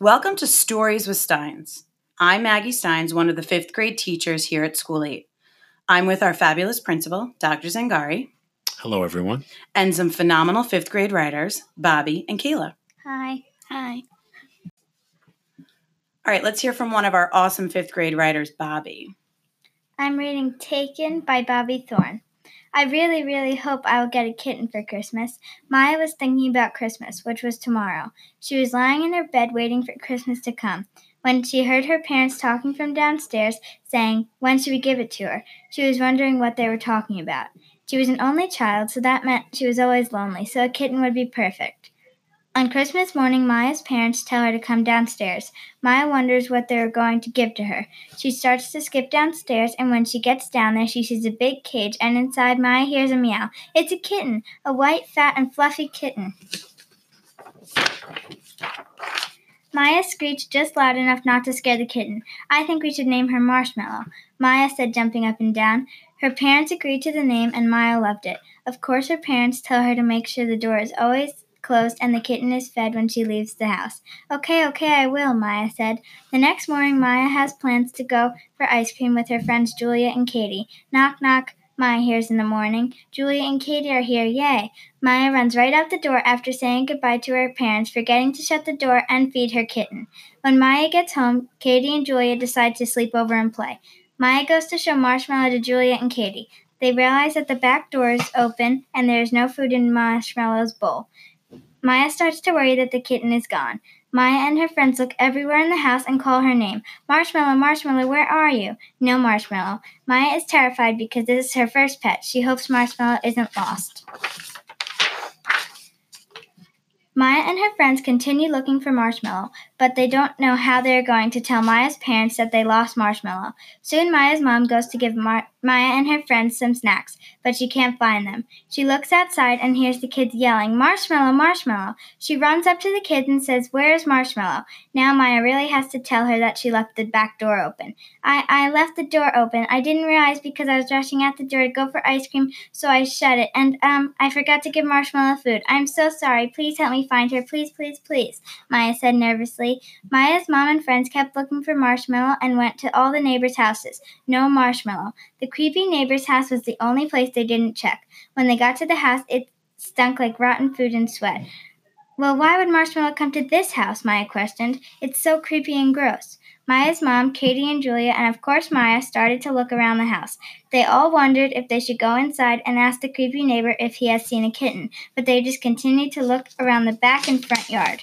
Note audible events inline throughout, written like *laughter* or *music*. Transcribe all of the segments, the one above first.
Welcome to Stories with Steins. I'm Maggie Steins, one of the fifth grade teachers here at School 8. I'm with our fabulous principal, Dr. Zangari, Hello, everyone. and some phenomenal fifth grade writers, Bobbi and Kayla. Hi. Hi. All right, let's hear from one of our awesome fifth grade writers, Bobbi. I'm reading Taken by Bobbi Thorne. I really, really hope I will get a kitten for Christmas. Maya was thinking about Christmas, which was tomorrow. She was lying in her bed waiting for Christmas to come. When she heard her parents talking from downstairs, saying, When should we give it to her? She was wondering what they were talking about. She was an only child, so that meant she was always lonely, so a kitten would be perfect. On Christmas morning, Maya's parents tell her to come downstairs. Maya wonders what they are going to give to her. She starts to skip downstairs, and when she gets down there, she sees a big cage, and inside, Maya hears a meow. It's a kitten, a white, fat, and fluffy kitten. Maya screeched just loud enough not to scare the kitten. I think we should name her Marshmallow, Maya said, jumping up and down. Her parents agreed to the name, and Maya loved it. Of course, her parents tell her to make sure the door is always closed and the kitten is fed when she leaves the house. Okay, okay, I will, Maya said. The next morning, Maya has plans to go for ice cream with her friends Julia and Katie. Knock, knock. Maya hears in the morning. Julia and Katie are here, yay! Maya runs right out the door after saying goodbye to her parents, forgetting to shut the door and feed her kitten. When Maya gets home, Katie and Julia decide to sleep over and play. Maya goes to show Marshmallow to Julia and Katie. They realize that the back door is open and there is no food in Marshmallow's bowl. Maya starts to worry that the kitten is gone. Maya and her friends look everywhere in the house and call her name. Marshmallow, Marshmallow, where are you? No Marshmallow. Maya is terrified because this is her first pet. She hopes Marshmallow isn't lost. Maya and her friends continue looking for Marshmallow, but they don't know how they are going to tell Maya's parents that they lost Marshmallow. Soon Maya's mom goes to give Mar- Maya and her friends some snacks, but she can't find them. She looks outside and hears the kids yelling, Marshmallow, Marshmallow. She runs up to the kids and says, Where is Marshmallow? Now Maya really has to tell her that she left the back door open. I, I left the door open. I didn't realize because I was rushing out the door to go for ice cream, so I shut it. And, um, I forgot to give Marshmallow food. I'm so sorry. Please help me find her. Please, please, please, Maya said nervously. Maya's mom and friends kept looking for Marshmallow and went to all the neighbors' houses. No Marshmallow. The creepy neighbor's house was the only place they didn't check. When they got to the house, it stunk like rotten food and sweat. Well, why would Marshmallow come to this house? Maya questioned. It's so creepy and gross. Maya's mom, Katie, and Julia, and of course Maya, started to look around the house. They all wondered if they should go inside and ask the creepy neighbor if he has seen a kitten, but they just continued to look around the back and front yard.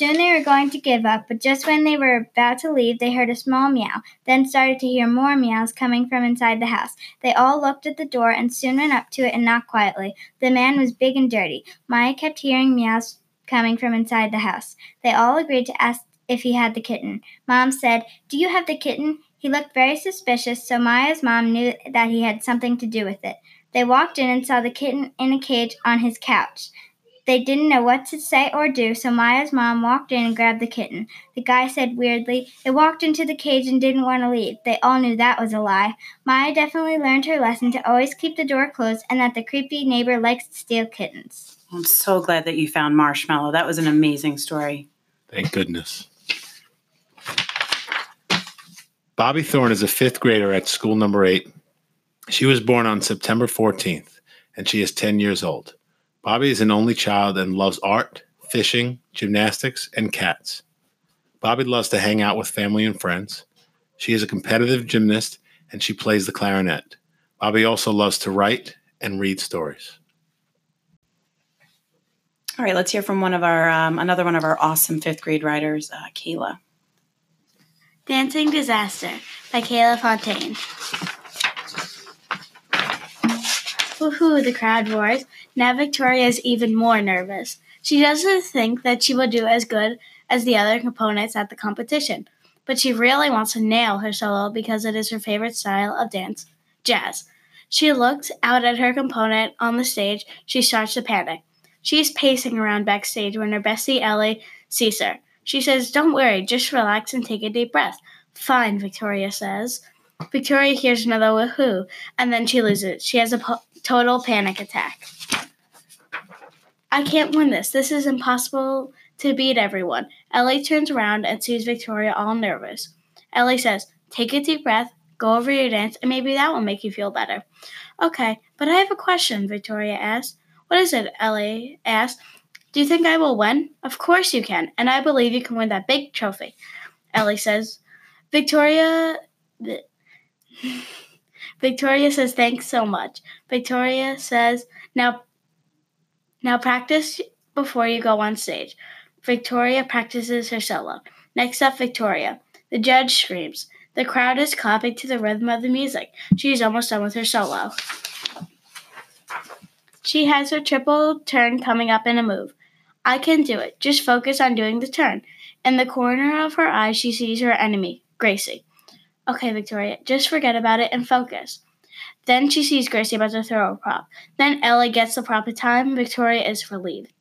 Soon they were going to give up, but just when they were about to leave, they heard a small meow, then started to hear more meows coming from inside the house. They all looked at the door and soon went up to it and knocked quietly. The man was big and dirty. Maya kept hearing meows coming from inside the house. They all agreed to ask if he had the kitten. Mom said, Do you have the kitten? He looked very suspicious, so Maya's mom knew that he had something to do with it. They walked in and saw the kitten in a cage on his couch. They didn't know what to say or do, so Maya's mom walked in and grabbed the kitten. The guy said weirdly, It walked into the cage and didn't want to leave. They all knew that was a lie. Maya definitely learned her lesson to always keep the door closed and that the creepy neighbor likes to steal kittens. I'm so glad that you found Marshmallow. That was an amazing story. Thank goodness. Bobbi Thorne is a fifth grader at school number eight. She was born on September 14th, and she is 10 years old. Bobbi is an only child and loves art, fishing, gymnastics, and cats. Bobbi loves to hang out with family and friends. She is a competitive gymnast and she plays the clarinet. Bobbi also loves to write and read stories. All right, let's hear from one of our um, another one of our awesome fifth grade writers, uh, Kayla. Dancing Disaster by Kayla Fontaine. Woohoo, the crowd roars. Now Victoria is even more nervous. She doesn't think that she will do as good as the other components at the competition, but she really wants to nail her solo because it is her favorite style of dance, jazz. She looks out at her component on the stage. She starts to panic. She is pacing around backstage when her bestie Ellie sees her. She says, Don't worry, just relax and take a deep breath. Fine, Victoria says. Victoria hears another woohoo, and then she loses. She has a po- total panic attack. I can't win this. This is impossible to beat everyone. Ellie turns around and sees Victoria all nervous. Ellie says, Take a deep breath, go over your dance, and maybe that will make you feel better. Okay, but I have a question, Victoria asks. What is it? Ellie asks. Do you think I will win? Of course you can, and I believe you can win that big trophy. Ellie says. Victoria. Victoria says, Thanks so much. Victoria says, Now, now practice before you go on stage. Victoria practices her solo. Next up, Victoria. The judge screams. The crowd is clapping to the rhythm of the music. She is almost done with her solo. She has her triple turn coming up in a move. I can do it. Just focus on doing the turn. In the corner of her eye, she sees her enemy, Gracie. Okay, Victoria, just forget about it and focus. Then she sees Gracie about to throw a prop. Then Ellie gets the prop in time. Victoria is relieved.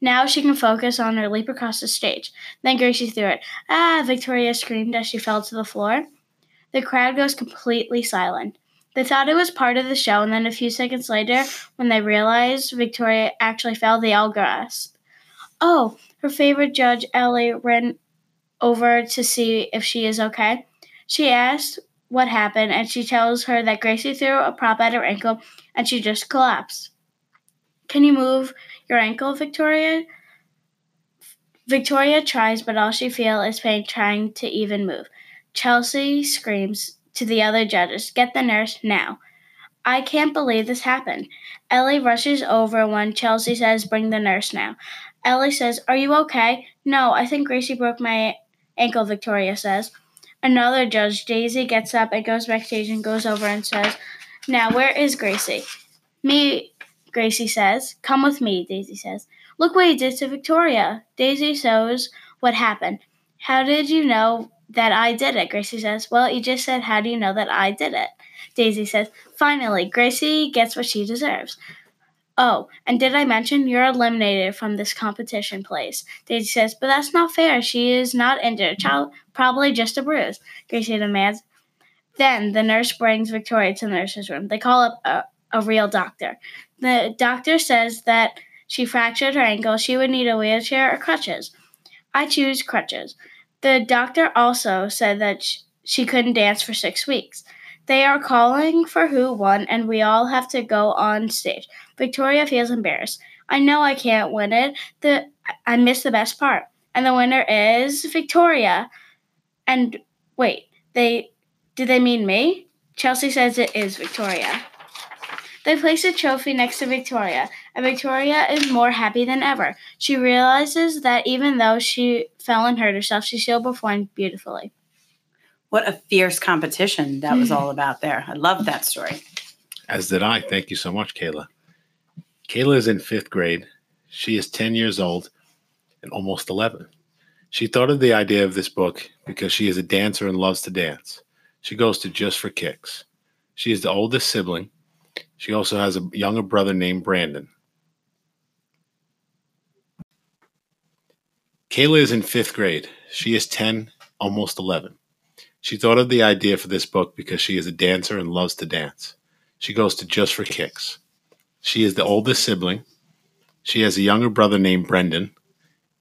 Now she can focus on her leap across the stage. Then Gracie threw it. Ah! Victoria screamed as she fell to the floor. The crowd goes completely silent. They thought it was part of the show, and then a few seconds later, when they realized Victoria actually fell, they all gasped. Oh, her favorite judge, Ellie, ran over to see if she is okay. She asks what happened, and she tells her that Gracie threw a prop at her ankle and she just collapsed. Can you move your ankle, Victoria? Victoria tries, but all she feels is pain trying to even move. Chelsea screams to the other judges, Get the nurse now. I can't believe this happened. Ellie rushes over when Chelsea says, Bring the nurse now. Ellie says, Are you okay? No, I think Gracie broke my ankle, Victoria says. Another judge, Daisy, gets up and goes backstage and goes over and says, Now, where is Gracie? Me, Gracie says. Come with me, Daisy says. Look what he did to Victoria. Daisy shows what happened. How did you know that I did it? Gracie says. Well, you just said, How do you know that I did it? Daisy says. Finally, Gracie gets what she deserves. Oh, and did I mention you're eliminated from this competition place? Daisy says, but that's not fair. She is not injured. Child, probably just a bruise. Gracie demands. Then the nurse brings Victoria to the nurse's room. They call up a, a real doctor. The doctor says that she fractured her ankle. She would need a wheelchair or crutches. I choose crutches. The doctor also said that she couldn't dance for six weeks. They are calling for who won, and we all have to go on stage. Victoria feels embarrassed. I know I can't win it. The I missed the best part. And the winner is Victoria. And wait, they did they mean me? Chelsea says it is Victoria. They place a trophy next to Victoria, and Victoria is more happy than ever. She realizes that even though she fell and hurt herself, she still performed beautifully. What a fierce competition that was *laughs* all about there. I love that story. As did I. Thank you so much, Kayla. Kayla is in fifth grade. She is 10 years old and almost 11. She thought of the idea of this book because she is a dancer and loves to dance. She goes to Just for Kicks. She is the oldest sibling. She also has a younger brother named Brandon. Kayla is in fifth grade. She is 10, almost 11. She thought of the idea for this book because she is a dancer and loves to dance. She goes to Just for Kicks. She is the oldest sibling. She has a younger brother named Brendan.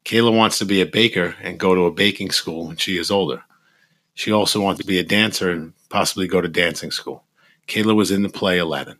Kayla wants to be a baker and go to a baking school when she is older. She also wants to be a dancer and possibly go to dancing school. Kayla was in the play Aladdin.